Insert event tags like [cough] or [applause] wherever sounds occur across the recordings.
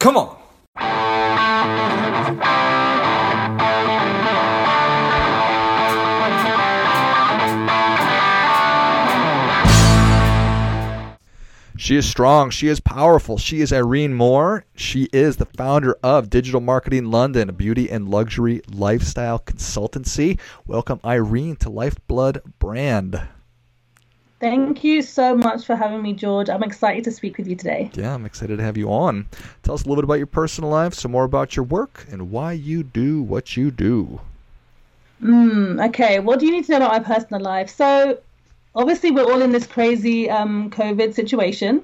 Come on. She is strong. She is powerful. She is Irene Moore. She is the founder of Digital Marketing London, a beauty and luxury lifestyle consultancy. Welcome, Irene, to Lifeblood Brand. Thank you so much for having me, George. I'm excited to speak with you today. Yeah, I'm excited to have you on. Tell us a little bit about your personal life, some more about your work, and why you do what you do. Mm, okay, what do you need to know about my personal life? So, obviously we're all in this crazy um, COVID situation,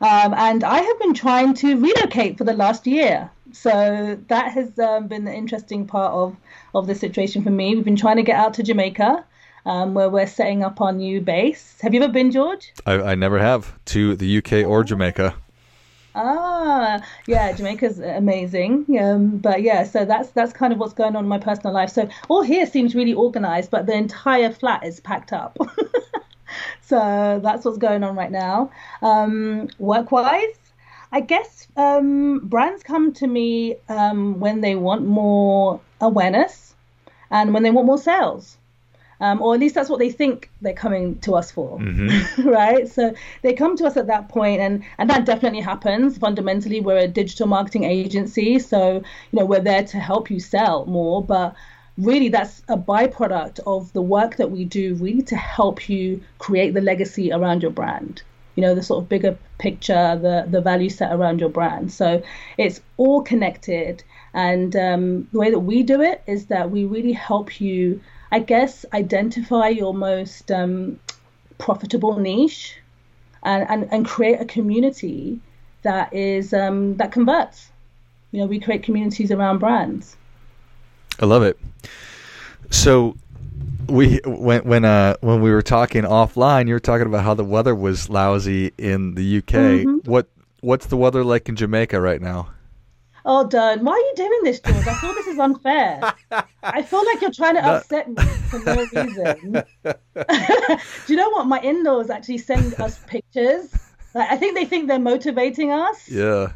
um, and I have been trying to relocate for the last year. So that has um, been the interesting part of of the situation for me. We've been trying to get out to Jamaica. Um, where we're setting up our new base. Have you ever been, George? I, I never have to the UK or Jamaica. Ah, yeah, Jamaica's amazing. Um, but yeah, so that's that's kind of what's going on in my personal life. So all here seems really organized, but the entire flat is packed up. [laughs] so that's what's going on right now. Um, work wise, I guess um, brands come to me um, when they want more awareness and when they want more sales. Um, or at least that's what they think they're coming to us for, mm-hmm. [laughs] right? So they come to us at that point, and and that definitely happens. Fundamentally, we're a digital marketing agency, so you know we're there to help you sell more, but really that's a byproduct of the work that we do, really to help you create the legacy around your brand. You know the sort of bigger picture, the the value set around your brand. So it's all connected, and um, the way that we do it is that we really help you I guess, identify your most um, profitable niche and, and, and create a community that is um, that converts. You know, we create communities around brands. I love it. So we when when uh when we were talking offline, you were talking about how the weather was lousy in the UK. Mm-hmm. What what's the weather like in Jamaica right now? Oh, Dern, why are you doing this, George? I feel this is unfair. [laughs] I feel like you're trying to no. upset me for no reason. [laughs] Do you know what? My in-laws actually send us pictures. Like, I think they think they're motivating us. Yeah.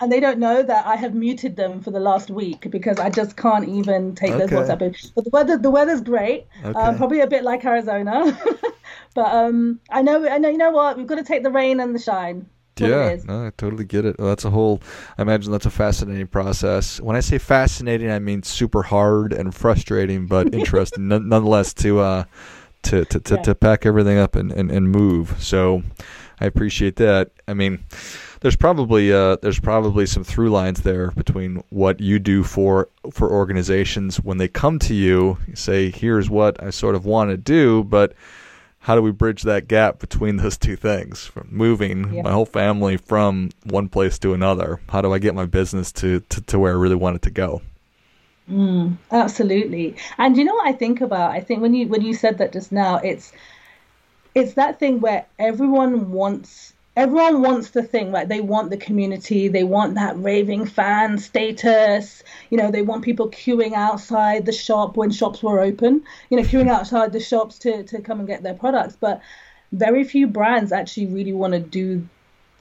And they don't know that I have muted them for the last week because I just can't even take okay. those WhatsApp. But the weather, the weather's great. Um, okay. Um, probably a bit like Arizona. [laughs] but um, I know, I know. You know what? We've got to take the rain and the shine yeah, no, I totally get it. Well, that's a whole. I imagine that's a fascinating process. When I say fascinating, I mean super hard and frustrating, but [laughs] interesting nonetheless. To uh, to to to, yeah. to pack everything up and, and, and move. So, I appreciate that. I mean, there's probably uh, there's probably some through lines there between what you do for for organizations when they come to you, say, "Here's what I sort of want to do," but how do we bridge that gap between those two things? From moving yeah. my whole family from one place to another how do i get my business to, to, to where i really want it to go? Mm, absolutely. And you know what i think about? I think when you when you said that just now it's it's that thing where everyone wants everyone wants the thing right they want the community they want that raving fan status. You know they want people queuing outside the shop when shops were open you know queuing outside the shops to, to come and get their products. But very few brands actually really want to do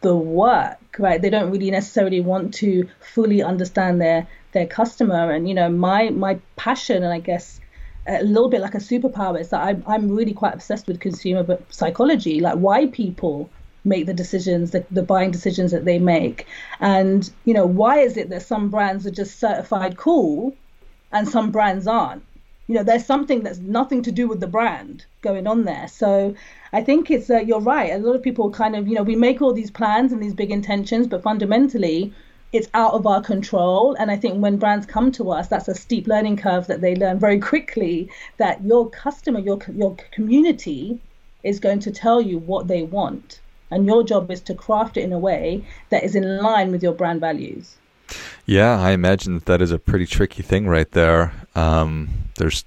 the work right? They don't really necessarily want to fully understand their their customer. And you know my my passion and i guess a little bit like a superpower is that I'm, I'm really quite obsessed with consumer psychology. Like why people make the decisions, the, the buying decisions that they make. And, you know, why is it that some brands are just certified cool and some brands aren't? You know, there's something that's nothing to do with the brand going on there. So I think it's, uh, you're right. A lot of people kind of, you know, we make all these plans and these big intentions, but fundamentally, it's out of our control. And I think when brands come to us, that's a steep learning curve that they learn very quickly that your customer, your, your community is going to tell you what they want and your job is to craft it in a way that is in line with your brand values. Yeah, I imagine that that is a pretty tricky thing right there. Um, there's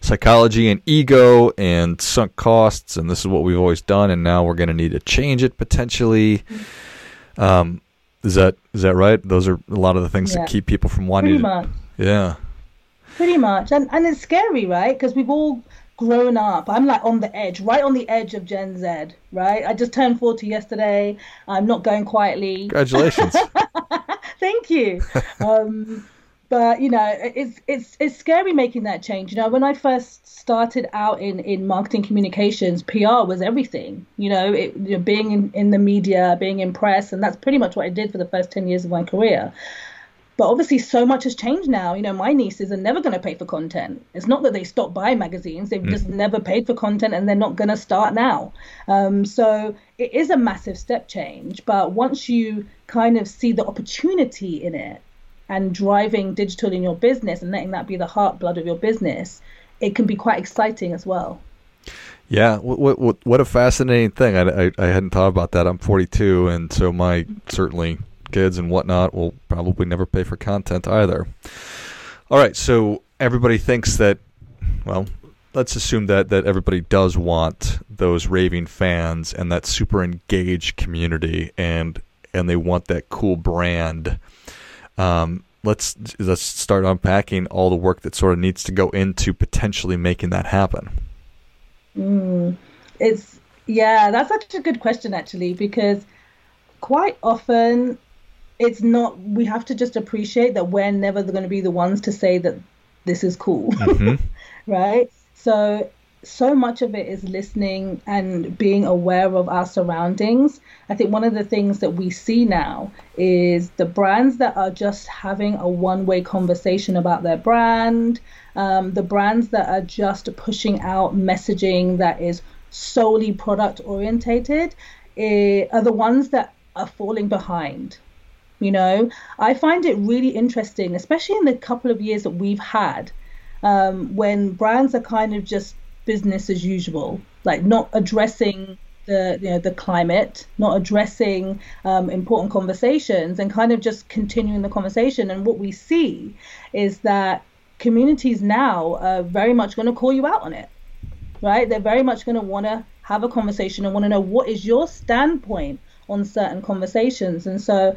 psychology and ego and sunk costs, and this is what we've always done, and now we're going to need to change it potentially. Um, is that is that right? Those are a lot of the things yeah. that keep people from wanting. Pretty much. Yeah. Pretty much, and and it's scary, right? Because we've all grown up. I'm like on the edge, right on the edge of Gen Z, right? I just turned 40 yesterday. I'm not going quietly. Congratulations. [laughs] Thank you. Um, but you know, it's it's it's scary making that change. You know, when I first started out in in marketing communications, PR was everything. You know, it, you know, being in, in the media, being in press, and that's pretty much what I did for the first ten years of my career. But obviously, so much has changed now. You know, my nieces are never going to pay for content. It's not that they stopped buying magazines; they've mm. just never paid for content, and they're not going to start now. Um, so it is a massive step change. But once you kind of see the opportunity in it and driving digital in your business and letting that be the heart blood of your business, it can be quite exciting as well. Yeah, what what what a fascinating thing. I, I, I hadn't thought about that. I'm 42, and so my certainly kids and whatnot will probably never pay for content either. All right, so everybody thinks that, well, let's assume that that everybody does want those raving fans and that super engaged community, and and they want that cool brand. Um, let's let's start unpacking all the work that sort of needs to go into potentially making that happen. Mm, it's yeah, that's such a good question actually because quite often it's not we have to just appreciate that we're never going to be the ones to say that this is cool mm-hmm. [laughs] right so so much of it is listening and being aware of our surroundings. I think one of the things that we see now is the brands that are just having a one way conversation about their brand, um, the brands that are just pushing out messaging that is solely product orientated, eh, are the ones that are falling behind. You know, I find it really interesting, especially in the couple of years that we've had, um, when brands are kind of just business as usual, like not addressing the you know the climate, not addressing um, important conversations, and kind of just continuing the conversation. And what we see is that communities now are very much going to call you out on it, right? They're very much going to want to have a conversation and want to know what is your standpoint on certain conversations. And so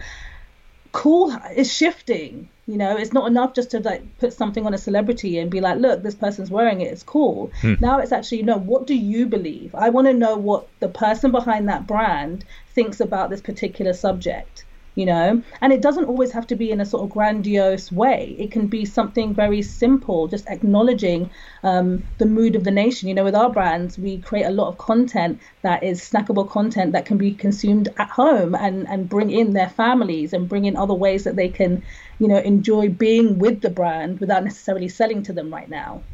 cool is shifting you know? It's not enough just to like put something on a celebrity and be like look this person's wearing it. It's cool. Hmm. now it's actually you know what do you believe? I want to know what the person behind that brand thinks about this particular subject you know? And it doesn't always have to be in a sort of grandiose way. It can be something very simple just acknowledging um, the mood of the nation. You know with our brands we create a lot of content that is snackable content that can be consumed at home and and bring in their families and bring in other ways that they can you know enjoy being with the brand without necessarily selling to them right now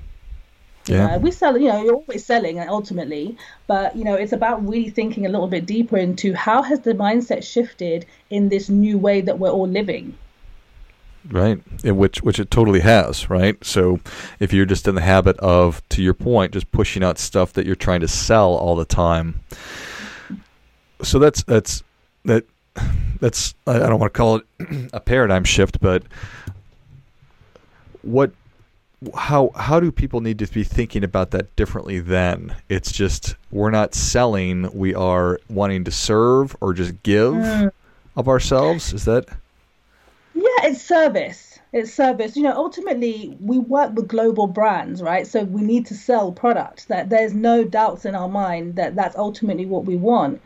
yeah. Uh, we sell, you know, you're always selling ultimately, but you know, it's about really thinking a little bit deeper into how has the mindset shifted in this new way that we're all living. Right, in which which it totally has, right? So if you're just in the habit of, to your point, just pushing out stuff that you're trying to sell all the time, so that's that's that that's I don't want to call it [clears throat] a paradigm shift, but what how how do people need to be thinking about that differently then? It's just we're not selling we are wanting to serve or just give mm. of ourselves? Is that? Yeah it's service. It's service. You know ultimately we work with global brands right? So we need to sell products. That there's no doubts in our mind that that's ultimately what we want.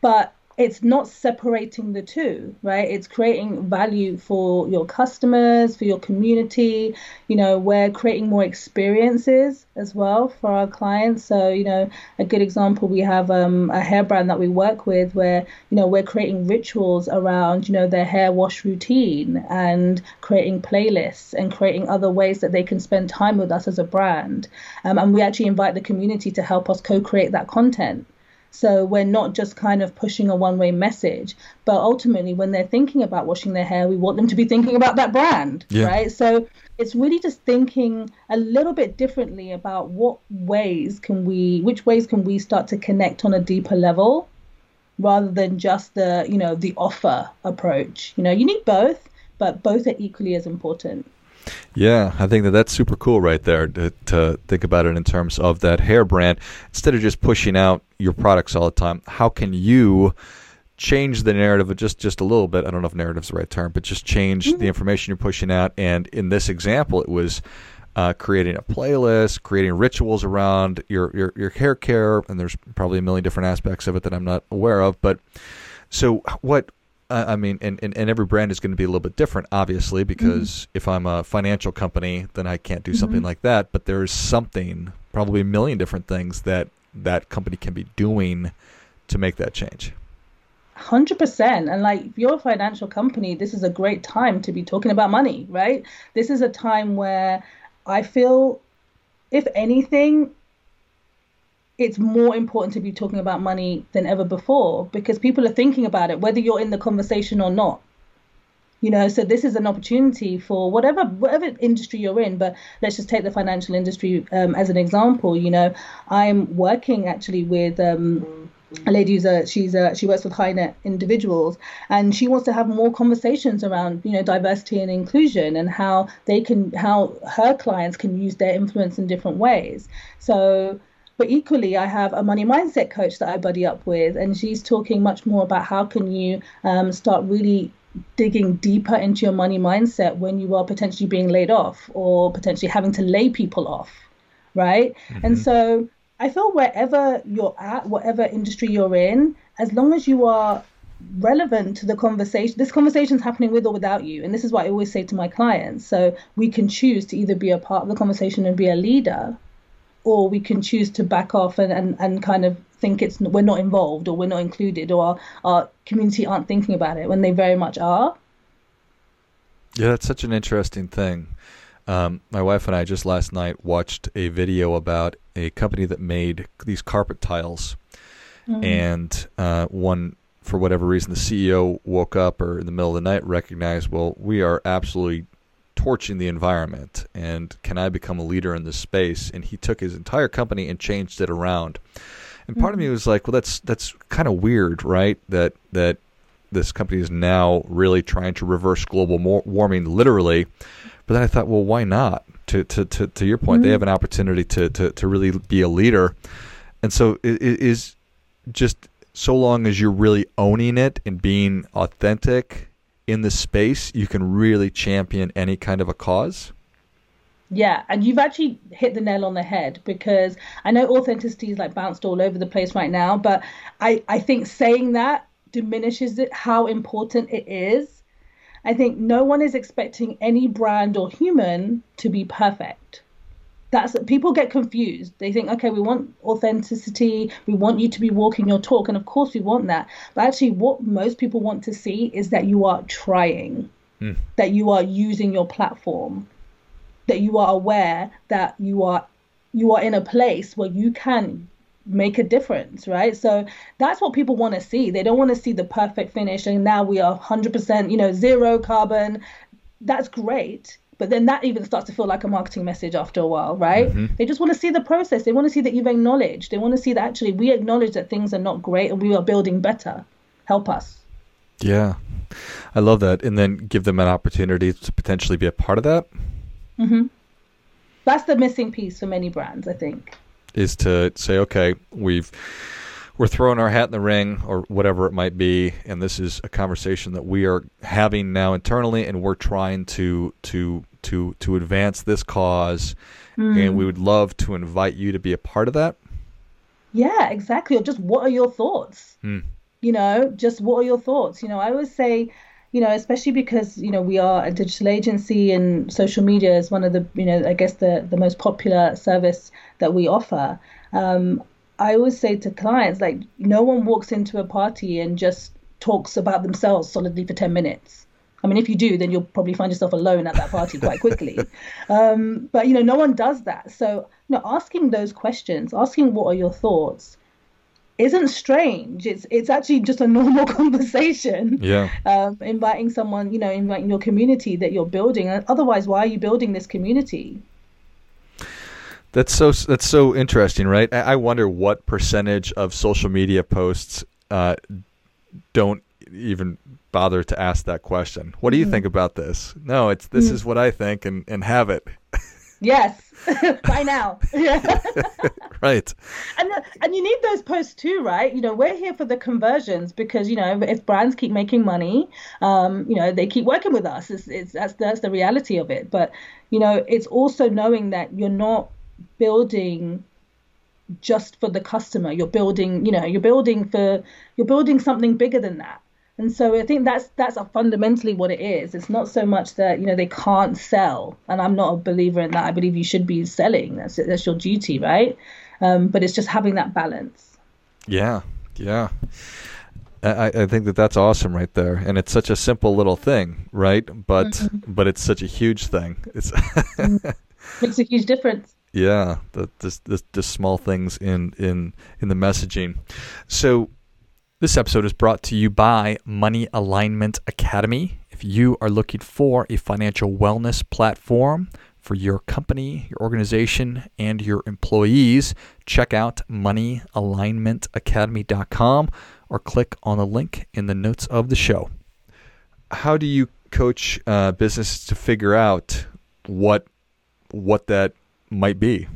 But it's not separating the two, right? It's creating value for your customers, for your community. You know, we're creating more experiences as well for our clients. So, you know, a good example, we have um, a hair brand that we work with where, you know, we're creating rituals around, you know, their hair wash routine and creating playlists and creating other ways that they can spend time with us as a brand. Um, and we actually invite the community to help us co create that content. So we're not just kind of pushing a one way message, but ultimately, when they're thinking about washing their hair, we want them to be thinking about that brand, yeah. right? So it's really just thinking a little bit differently about what ways can we, which ways can we start to connect on a deeper level rather than just the, you know, the offer approach. You know, you need both, but both are equally as important. Yeah, I think that that's super cool right there to, to, think about it in terms of that hair brand. Instead of just pushing out your products all the time, how can you change the narrative just just a little bit? I don't know if narrative is the right term, but just change mm-hmm. the information you're pushing out. And in this example, it was uh, creating a playlist, creating rituals around your, your your hair care, and there's probably a million different aspects of it that I'm not aware of. But so what I mean, and, and, and every brand is going to be a little bit different, obviously, because mm-hmm. if I'm a financial company, then I can't do something mm-hmm. like that. But there is something, probably a million different things that that company can be doing to make that change. 100% and like if you're a financial company this is a great time to be talking about money right this is a time where i feel if anything it's more important to be talking about money than ever before because people are thinking about it whether you're in the conversation or not. You know so this is an opportunity for whatever whatever industry you're in but let's just take the financial industry um, as an example. You know i'm working actually with um, a lady who's a she's a she works with high net individuals and she wants to have more conversations around you know diversity and inclusion and how they can how her clients can use their influence in different ways. So but equally, I have a money mindset coach that I buddy up with, and she's talking much more about how can you um, start really digging deeper into your money mindset when you are potentially being laid off or potentially having to lay people off, right? Mm-hmm. And so I feel wherever you're at, whatever industry you're in, as long as you are relevant to the conversation this conversation is happening with or without you and this is what i always say to my clients so we can choose to either be a part of the conversation and be a leader or we can choose to back off and, and, and kind of think it's we're not involved or we're not included or our, our community aren't thinking about it when they very much are. Yeah, that's such an interesting thing. Um, my wife and I just last night watched a video about a company that made these carpet tiles, mm-hmm. and uh, one for whatever reason the CEO woke up or in the middle of the night recognized, well, we are absolutely torching the environment and can I become a leader in this space? And he took his entire company and changed it around. And part mm-hmm. of me mm-hmm. was like, well, that's that's kind of weird, right? That that this company is now really trying to reverse global warming, literally. But then I thought, well, why not? To to to, to your point, mm-hmm. they have an opportunity to, to to really be a leader, and so it, it is just so long as you're really owning it and being authentic in the space, you can really champion any kind of a cause. Yeah, and you've actually hit the nail on the head because I know authenticity is like bounced all over the place right now, but I, I think saying that diminishes it how important it is. I think no one is expecting any brand or human to be perfect that's people get confused. They think okay we want authenticity. We want you to be walking your talk. And of course we want that. But actually what most people want to see is that you are trying mm. that you are using your platform that you are aware that you are you are in a place where you can make a difference right? So that's what people want to see. They don't want to see the perfect finish and now we are 100% you know zero carbon. That's great but then that even starts to feel like a marketing message after a while, right? Mm-hmm. They just want to see the process. They want to see that you've acknowledged. They want to see that actually we acknowledge that things are not great and we are building better. Help us. Yeah. I love that. And then give them an opportunity to potentially be a part of that. Mm-hmm. That's the missing piece for many brands, I think. Is to say, okay, we've we're throwing our hat in the ring or whatever it might be and this is a conversation that we are having now internally and we're trying to to to to advance this cause. Mm. and we would love to invite you to be a part of that. Yeah exactly. Or just what are your thoughts? Mm. you know just what are your thoughts? You know i always say you know especially because you know we are a digital agency and social media is one of the you know i guess the the most popular service that we offer. Um, i always say to clients like no one walks into a party and just talks about themselves solidly for 10 minutes I mean, if you do, then you'll probably find yourself alone at that party quite quickly. [laughs] um, but you know, no one does that. So, you know, asking those questions, asking what are your thoughts, isn't strange. It's it's actually just a [laughs] normal conversation. Yeah. Um, inviting someone, you know, inviting your community that you're building. Otherwise, why are you building this community? That's so that's so interesting, right? I wonder what percentage of social media posts uh, don't even bother to ask that question. What do you mm-hmm. think about this? No, it's this mm-hmm. is what I think and and have it. Yes, [laughs] [laughs] by now. [laughs] right. And the, and you need those posts too, right? You know, we're here for the conversions because you know if brands keep making money, um, you know they keep working with us. It's, it's that's that's the reality of it. But you know, it's also knowing that you're not building just for the customer. You're building, you know, you're building for you're building something bigger than that And so I think that's that's fundamentally what it is. It's not so much that you know they can't sell, and I'm not a believer in that. I believe you should be selling. That's that's your duty, right? Um, but it's just having that balance. Yeah, yeah. I, I think that that's awesome right there, and it's such a simple little thing, right? But mm-hmm. but it's such a huge thing. It's [laughs] makes a huge difference. Yeah, the the, the, small things in in in the messaging. So this episode is brought to you by Money Alignment Academy. If you are looking for a financial wellness platform for your company, your organization, and your employees, check out moneyalignmentacademy.com or click on the link in the notes of the show. How do you coach uh, businesses to figure out what what that might be?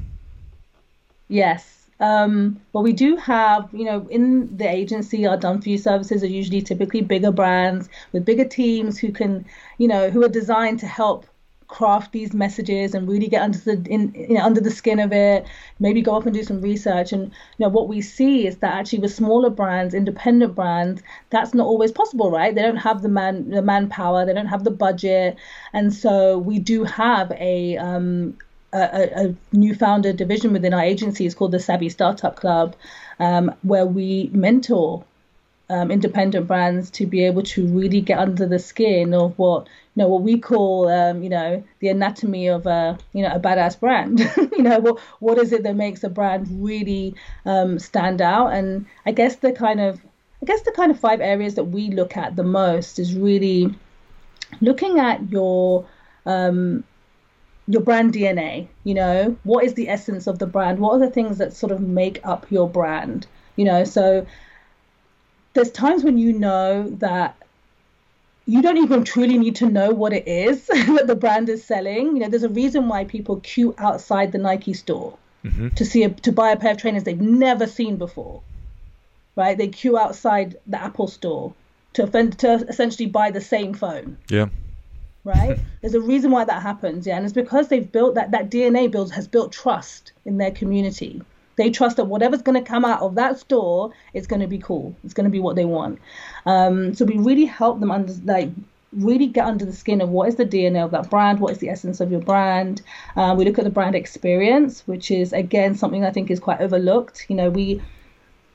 Yes. Um, well, we do have, you know, in the agency, our done for you services are usually typically bigger brands with bigger teams who can, you know, who are designed to help craft these messages and really get under the in, you know, under the skin of it maybe go up and do some research and you know what we see is that actually with smaller brands independent brands that's not always possible right they don't have the man the manpower they don't have the budget and so we do have a um, a, a, new founded division within our agency is called the Savvy Startup Club, um, where we mentor um, independent brands to be able to really get under the skin of what you know what we call um, you know the anatomy of a you know a badass brand. [laughs] you know what what is it that makes a brand really um, stand out? And I guess the kind of I guess the kind of five areas that we look at the most is really looking at your um, your brand DNA, you know, what is the essence of the brand? What are the things that sort of make up your brand? You know, so there's times when you know that you don't even truly need to know what it is [laughs] that the brand is selling. You know, there's a reason why people queue outside the Nike store mm-hmm. to see a, to buy a pair of trainers they've never seen before. Right? They queue outside the Apple store to, to essentially buy the same phone. Yeah right? [laughs] There's a reason why that happens, yeah, and it's because they've built that that DNA builds has built trust in their community. They trust that whatever's going to come out of that store is going to be cool. It's going to be what they want. Um, so we really help them under like really get under the skin of what is the DNA of that brand, what is the essence of your brand. Uh, we look at the brand experience, which is again something I think is quite overlooked. You know, we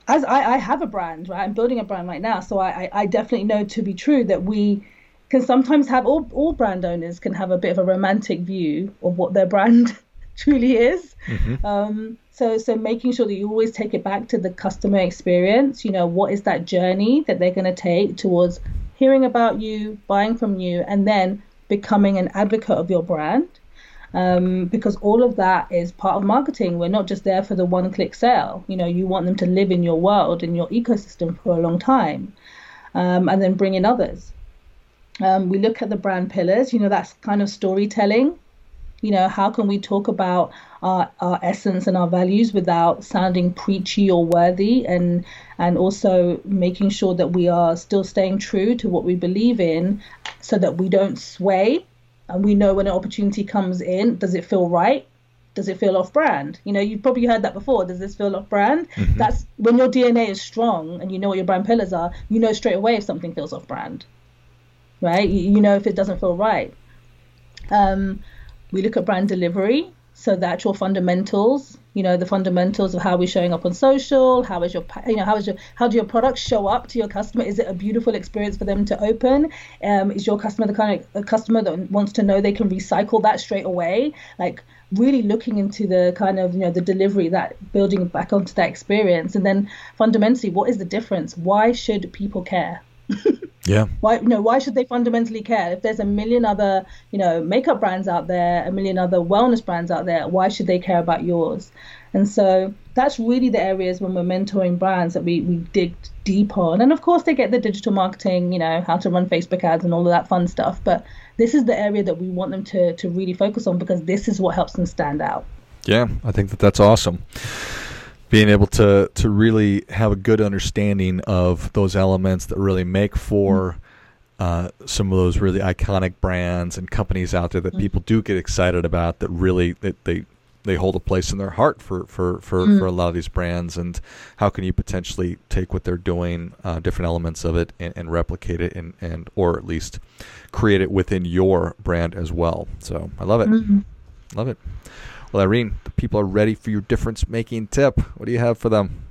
as I, I have a brand, right? I'm building a brand right now, so I, I definitely know to be true that we can sometimes have all, all brand owners can have a bit of a romantic view of what their brand [laughs] truly is. Mm-hmm. Um, so so making sure that you always take it back to the customer experience. You know, what is that journey that they're going to take towards hearing about you, buying from you, and then becoming an advocate of your brand. Um, because all of that is part of marketing. We're not just there for the one click sale. You know, you want them to live in your world, in your ecosystem for a long time, um, and then bring in others. Um, we look at the brand pillars, you know, that's kind of storytelling. You know, how can we talk about our, our essence and our values without sounding preachy or worthy and and also making sure that we are still staying true to what we believe in so that we don't sway and we know when an opportunity comes in, does it feel right? Does it feel off brand? You know, you've probably heard that before. Does this feel off brand? Mm-hmm. That's when your DNA is strong and you know what your brand pillars are, you know straight away if something feels off brand right? You, you know if it doesn't feel right. Um, we look at brand delivery, so the actual fundamentals, you know, the fundamentals of how we're showing up on social, how is your, you know, how is your, how do your products show up to your customer? Is it a beautiful experience for them to open? Um, is your customer the kind of a customer that wants to know they can recycle that straight away? Like really looking into the kind of, you know, the delivery that building back onto that experience, and then fundamentally, what is the difference? Why should people care? Yeah. Why you know why should they fundamentally care? If there's a million other, you know, makeup brands out there, a million other wellness brands out there, why should they care about yours? And so that's really the areas when we're mentoring brands that we, we dig deep on. And of course they get the digital marketing, you know, how to run Facebook ads and all of that fun stuff. But this is the area that we want them to to really focus on because this is what helps them stand out. Yeah, I think that that's awesome being able to to really have a good understanding of those elements that really make for uh, some of those really iconic brands and companies out there that mm-hmm. people do get excited about that really that they they hold a place in their heart for for for, mm. for a lot of these brands and how can you potentially take what they're doing uh, different elements of it and, and replicate it and, and or at least create it within your brand as well so i love it mm-hmm. love it well irene the people are ready for your difference making tip. What do you have for them?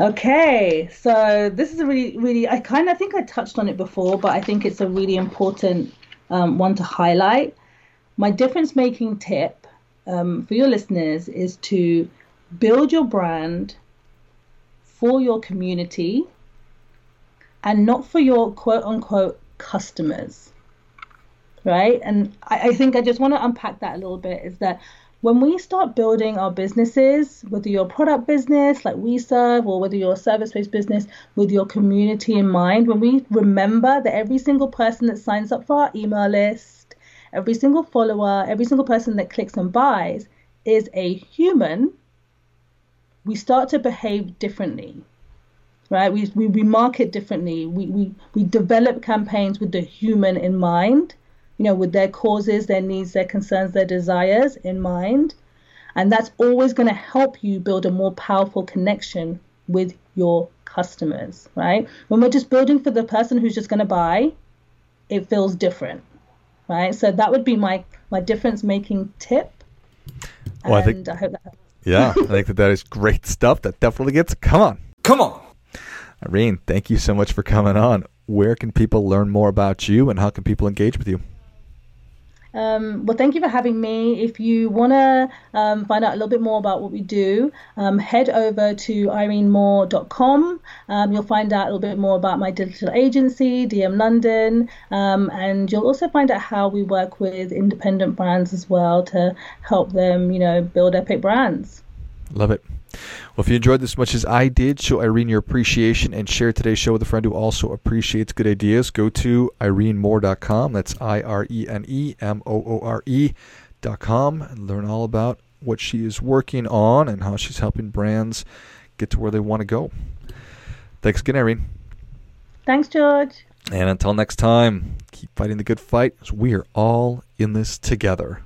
Okay so this is a really really i kind of think i touched on it before but i think it's a really important um, one to highlight. My difference making tip um, for your listeners is to build your brand for your community and not for your quote unquote customers. Right? And I, I think I just want to unpack that a little bit is that when we start building our businesses, whether you're a product business like we serve, or whether you're a service based business with your community in mind, when we remember that every single person that signs up for our email list, every single follower, every single person that clicks and buys is a human, we start to behave differently. Right? We, we, we market differently. We, we, we develop campaigns with the human in mind, you know, with their causes, their needs, their concerns, their desires in mind. And that's always going to help you build a more powerful connection with your customers, right? When we're just building for the person who's just going to buy, it feels different right? So that would be my my difference making tip. Well, I think I hope that helps. [laughs] yeah, I think that that is great stuff. That definitely gets. Come on, come on, Irene. Thank you so much for coming on. Where can people learn more about you, and how can people engage with you? Um, well, thank you for having me. If you want to um, find out a little bit more about what we do, um, head over to irenemoore.com. Um, you'll find out a little bit more about my digital agency, DM London, um, and you'll also find out how we work with independent brands as well to help them, you know, build epic brands. Love it. Well, if you enjoyed this as much as I did, show Irene your appreciation and share today's show with a friend who also appreciates good ideas. Go to irenemoore.com. That's I R E N E M O O R E.com and learn all about what she is working on and how she's helping brands get to where they want to go. Thanks again, Irene. Thanks, George. And until next time, keep fighting the good fight. We are all in this together.